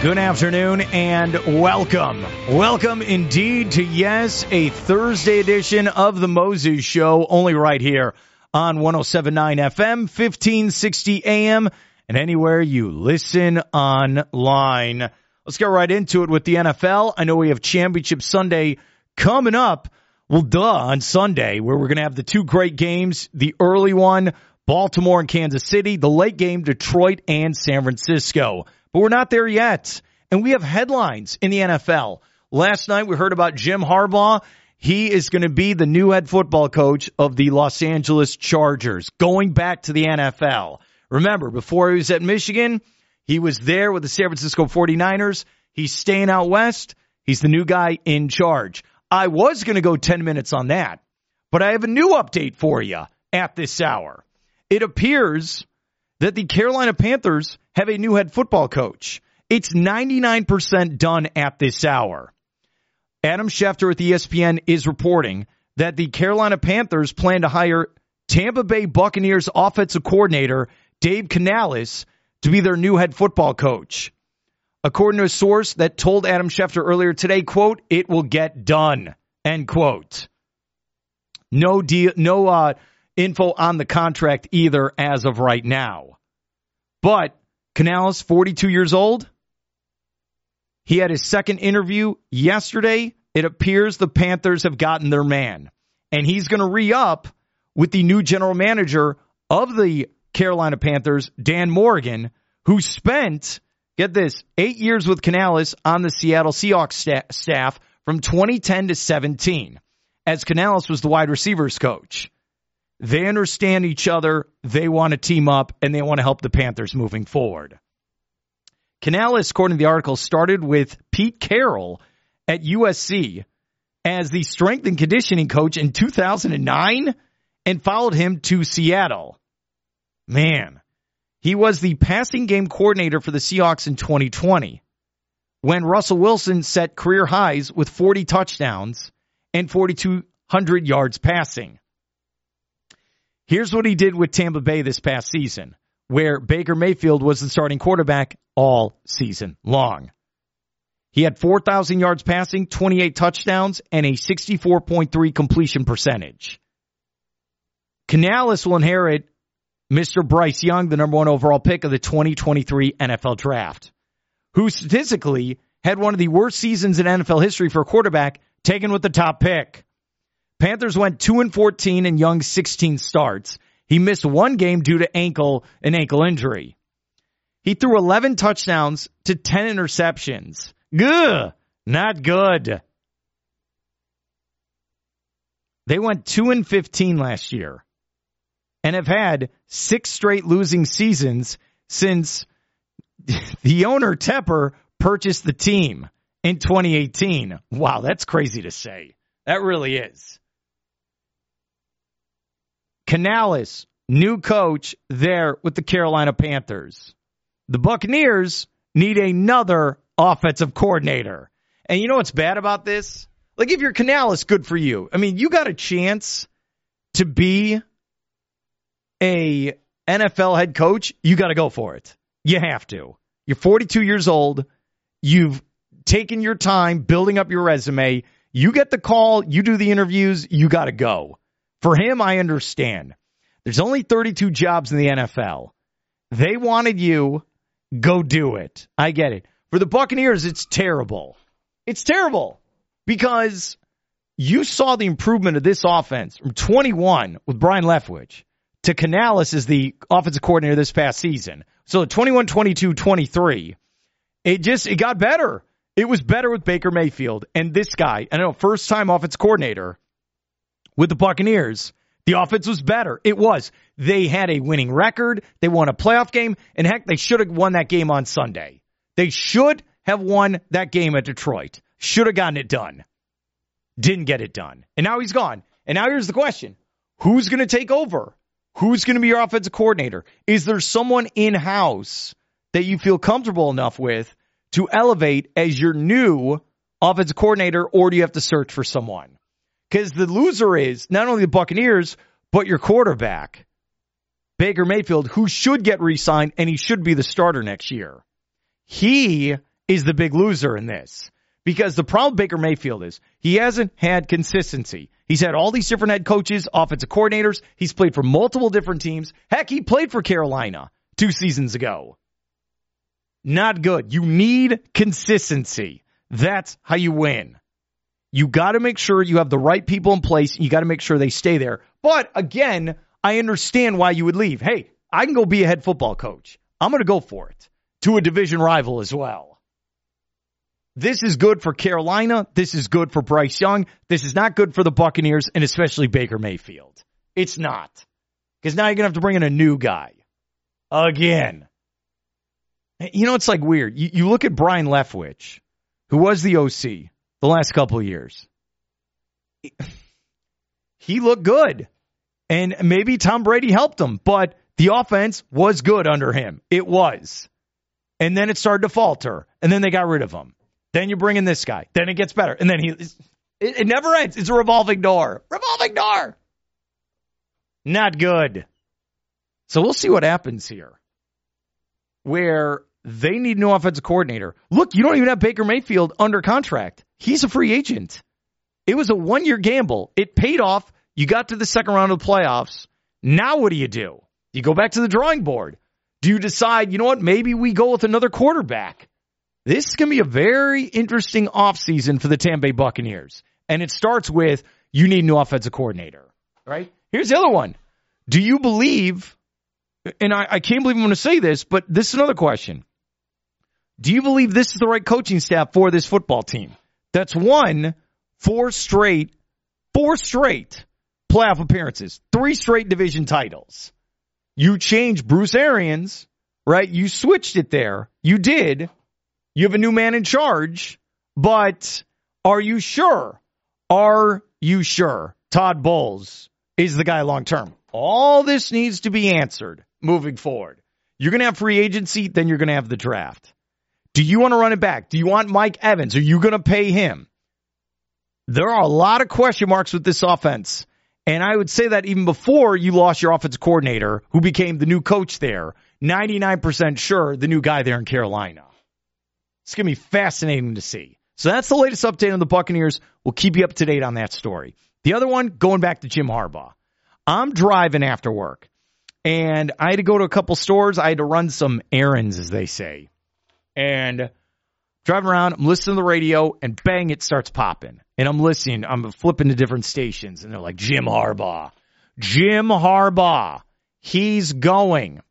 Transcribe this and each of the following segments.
Good afternoon and welcome. Welcome indeed to, yes, a Thursday edition of the Moses Show, only right here on 1079 FM, 1560 AM, and anywhere you listen online. Let's get right into it with the NFL. I know we have Championship Sunday coming up. Well, duh, on Sunday, where we're going to have the two great games. The early one, Baltimore and Kansas City. The late game, Detroit and San Francisco. But we're not there yet. And we have headlines in the NFL. Last night we heard about Jim Harbaugh. He is going to be the new head football coach of the Los Angeles Chargers, going back to the NFL. Remember, before he was at Michigan, he was there with the San Francisco 49ers. He's staying out west. He's the new guy in charge. I was going to go 10 minutes on that, but I have a new update for you at this hour. It appears that the Carolina Panthers have a new head football coach. It's 99% done at this hour. Adam Schefter at ESPN is reporting that the Carolina Panthers plan to hire Tampa Bay Buccaneers offensive coordinator Dave Canales to be their new head football coach. According to a source that told Adam Schefter earlier today, quote, it will get done, end quote. No deal, no uh, info on the contract either as of right now. But Canales, 42 years old, he had his second interview yesterday. It appears the Panthers have gotten their man, and he's going to re up with the new general manager of the Carolina Panthers, Dan Morgan, who spent, get this, eight years with Canales on the Seattle Seahawks sta- staff from 2010 to 17, as Canales was the wide receivers coach. They understand each other. They want to team up and they want to help the Panthers moving forward. Canales, according to the article, started with Pete Carroll at USC as the strength and conditioning coach in 2009 and followed him to Seattle. Man, he was the passing game coordinator for the Seahawks in 2020 when Russell Wilson set career highs with 40 touchdowns and 4,200 yards passing. Here's what he did with Tampa Bay this past season where Baker Mayfield was the starting quarterback all season long. He had 4,000 yards passing, 28 touchdowns, and a 64.3 completion percentage. Canales will inherit Mr. Bryce Young, the number one overall pick of the 2023 NFL draft, who statistically had one of the worst seasons in NFL history for a quarterback taken with the top pick. Panthers went 2 and 14 in Young's 16 starts he missed one game due to ankle an ankle injury. He threw 11 touchdowns to 10 interceptions. Good, not good. They went 2 and 15 last year and have had six straight losing seasons since the owner Tepper purchased the team in 2018. Wow, that's crazy to say. That really is. Canales, new coach there with the Carolina Panthers. The Buccaneers need another offensive coordinator. And you know what's bad about this? Like if you're Canales, good for you. I mean, you got a chance to be a NFL head coach, you got to go for it. You have to. You're 42 years old. You've taken your time building up your resume. You get the call, you do the interviews, you got to go. For him, I understand. There's only 32 jobs in the NFL. They wanted you, go do it. I get it. For the Buccaneers, it's terrible. It's terrible because you saw the improvement of this offense from 21 with Byron Leftwich to Canales as the offensive coordinator this past season. So 21, 22, 23. It just, it got better. It was better with Baker Mayfield and this guy. I know, first time offensive coordinator with the Buccaneers, the offense was better. It was. They had a winning record. They won a playoff game. And heck, they should have won that game on Sunday. They should have won that game at Detroit. Should have gotten it done. Didn't get it done. And now he's gone. And now here's the question Who's going to take over? Who's going to be your offensive coordinator? Is there someone in house that you feel comfortable enough with to elevate as your new offensive coordinator, or do you have to search for someone? Because the loser is not only the Buccaneers, but your quarterback, Baker Mayfield, who should get re signed and he should be the starter next year. He is the big loser in this. Because the problem Baker Mayfield is he hasn't had consistency. He's had all these different head coaches, offensive coordinators. He's played for multiple different teams. Heck, he played for Carolina two seasons ago. Not good. You need consistency. That's how you win. You got to make sure you have the right people in place. You got to make sure they stay there. But again, I understand why you would leave. Hey, I can go be a head football coach. I'm going to go for it to a division rival as well. This is good for Carolina. This is good for Bryce Young. This is not good for the Buccaneers and especially Baker Mayfield. It's not. Because now you're going to have to bring in a new guy. Again. You know, it's like weird. You, you look at Byron Leftwich, who was the OC the last couple years. He looked good. And maybe Tom Brady helped him, but the offense was good under him. It was. And then it started to falter. And then they got rid of him. Then you bring in this guy. Then it gets better. And then he, it, it never ends. It's a revolving door. Revolving door. Not good. So we'll see what happens here. Where they need a new offensive coordinator. Look, you don't even have Baker Mayfield under contract. He's a free agent. It was a one year gamble. It paid off. You got to the second round of the playoffs. Now what do you do? You go back to the drawing board. Do you decide, you know what, maybe we go with another quarterback? This is going to be a very interesting offseason for the Tampa Bay Buccaneers. And it starts with you need a new offensive coordinator, right? Here's the other one. Do you believe, and I, I can't believe I'm going to say this, but this is another question. Do you believe this is the right coaching staff for this football team? That's won four straight, four straight playoff appearances, three straight division titles. You changed Bruce Arians, right? You switched it there. You did. You have a new man in charge, but are you sure? Are you sure Todd Bowles is the guy long term? All this needs to be answered moving forward. You're going to have free agency, then you're going to have the draft. Do you want to run it back? Do you want Mike Evans? Are you going to pay him? There are a lot of question marks with this offense. And I would say that even before you lost your offensive coordinator, who became the new coach there, 99% sure the new guy there in Carolina. It's going to be fascinating to see. So that's the latest update on the Buccaneers. We'll keep you up to date on that story. The other one, going back to Jim Harbaugh. I'm driving after work and I had to go to a couple stores. I had to run some errands, as they say. And driving around, I'm listening to the radio, and bang, it starts popping. And I'm listening, I'm flipping to different stations, and they're like, Jim Harbaugh. Jim Harbaugh. He's going.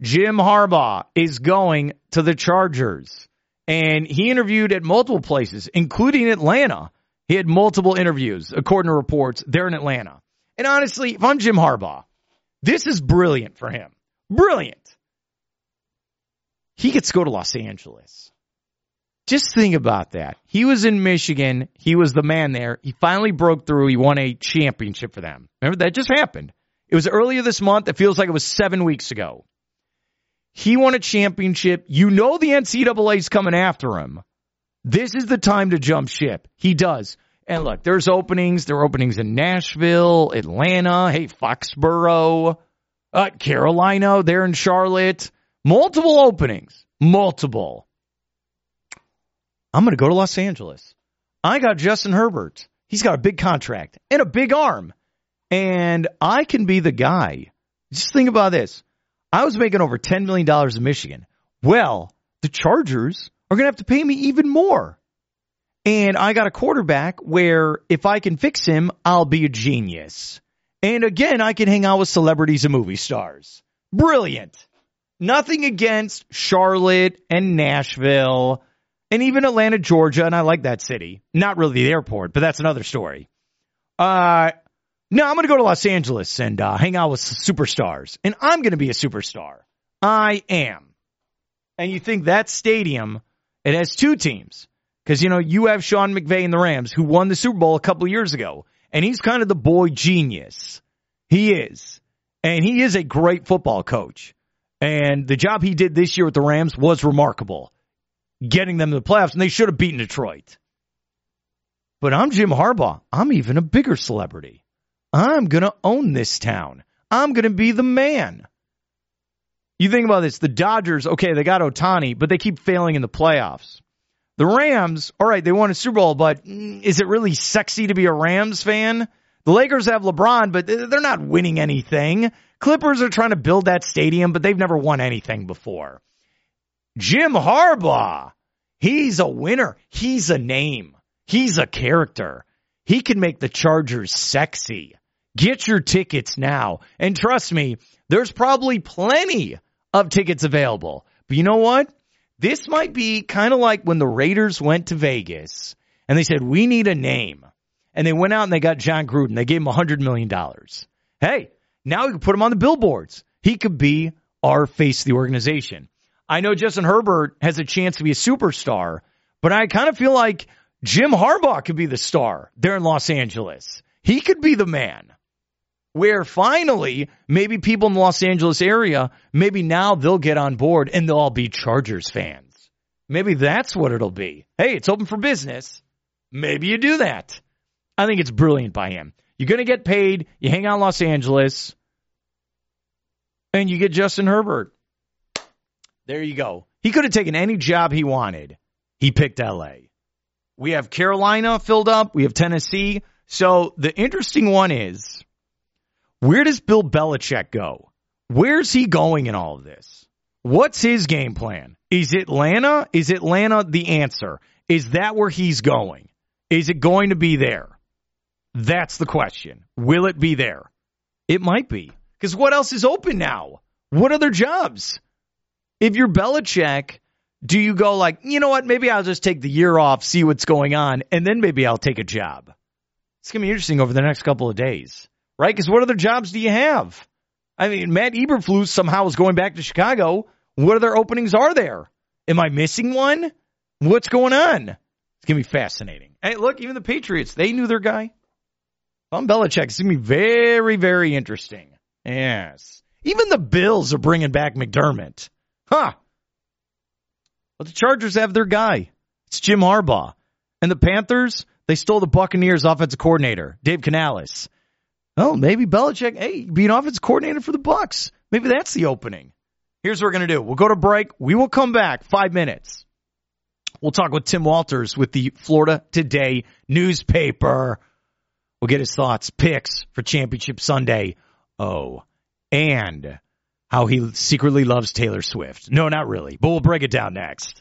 Jim Harbaugh is going to the Chargers. And he interviewed at multiple places, including Atlanta. He had multiple interviews, according to reports, there in Atlanta. And honestly, if I'm Jim Harbaugh, this is brilliant for him. Brilliant. He gets to go to Los Angeles. Just think about that. He was in Michigan. He was the man there. He finally broke through. He won a championship for them. Remember, that just happened. It was earlier this month. It feels like it was seven weeks ago. He won a championship. You know the NCAA is coming after him. This is the time to jump ship. He does. And look, there's openings. There are openings in Nashville, Atlanta, hey, Foxborough, uh, Carolina, there in Charlotte. Multiple openings. Multiple. I'm going to go to Los Angeles. I got Justin Herbert. He's got a big contract and a big arm. And I can be the guy. Just think about this. I was making over $10 million in Michigan. Well, the Chargers are going to have to pay me even more. And I got a quarterback where if I can fix him, I'll be a genius. And again, I can hang out with celebrities and movie stars. Brilliant. Nothing against Charlotte and Nashville and even Atlanta, Georgia, and I like that city. Not really the airport, but that's another story. Uh, no, I'm going to go to Los Angeles and uh, hang out with superstars, and I'm going to be a superstar. I am. And you think that stadium, it has two teams. Because, you know, you have Sean McVay and the Rams, who won the Super Bowl a couple years ago, and he's kind of the boy genius. He is. And he is a great football coach. And the job he did this year with the Rams was remarkable getting them to the playoffs, and they should have beaten Detroit. But I'm Jim Harbaugh. I'm even a bigger celebrity. I'm going to own this town. I'm going to be the man. You think about this the Dodgers, okay, they got Ohtani, but they keep failing in the playoffs. The Rams, all right, they won a Super Bowl, but mm, is it really sexy to be a Rams fan? The Lakers have LeBron, but they're not winning anything. Clippers are trying to build that stadium, but they've never won anything before. Jim Harbaugh, he's a winner. He's a name. He's a character. He can make the Chargers sexy. Get your tickets now. And trust me, there's probably plenty of tickets available. But you know what? This might be kind of like when the Raiders went to Vegas and they said, we need a name. And they went out and they got Jon Gruden. They gave him a $100 million. Hey, now we can put him on the billboards. He could be our face of the organization. I know Justin Herbert has a chance to be a superstar, but I kind of feel like Jim Harbaugh could be the star there in Los Angeles. He could be the man where finally maybe people in the Los Angeles area, maybe now they'll get on board and they'll all be Chargers fans. Maybe that's what it'll be. Hey, it's open for business. Maybe you do that. I think it's brilliant by him. You're going to get paid. You hang out in Los Angeles and you get Justin Herbert. There you go. He could have taken any job he wanted. He picked LA. We have Carolina filled up. We have Tennessee. So the interesting one is where does Bill Belichick go? Where's he going in all of this? What's his game plan? Is Atlanta? Is Atlanta the answer? Is that where he's going? Is it going to be there? That's the question. Will it be there? It might be. Because what else is open now? What other jobs? If you're Belichick, do you go like, you know what, maybe I'll just take the year off, see what's going on, and then maybe I'll take a job? It's going to be interesting over the next couple of days right? Because what other jobs do you have? I mean, Matt Eberflus somehow is going back to Chicago. What other openings are there? Am I missing one? What's going on? It's going to be fascinating. Hey, look, even the Patriots, they knew their guy. On Belichick, it's going to be very, very interesting. Yes. Even the Bills are bringing back McDermott. Huh. But the Chargers have their guy. It's Jim Harbaugh. And the Panthers, they stole the Buccaneers offensive coordinator, Dave Canales. Oh, maybe Belichick, hey, be an offense coordinator for the Bucs. Maybe that's the opening. Here's what we're going to do. We'll go to break. We will come back five minutes. We'll talk with Tim Walters with the Florida Today newspaper. We'll get his thoughts, picks for Championship Sunday. Oh, and how he secretly loves Taylor Swift. No, not really, but we'll break it down next.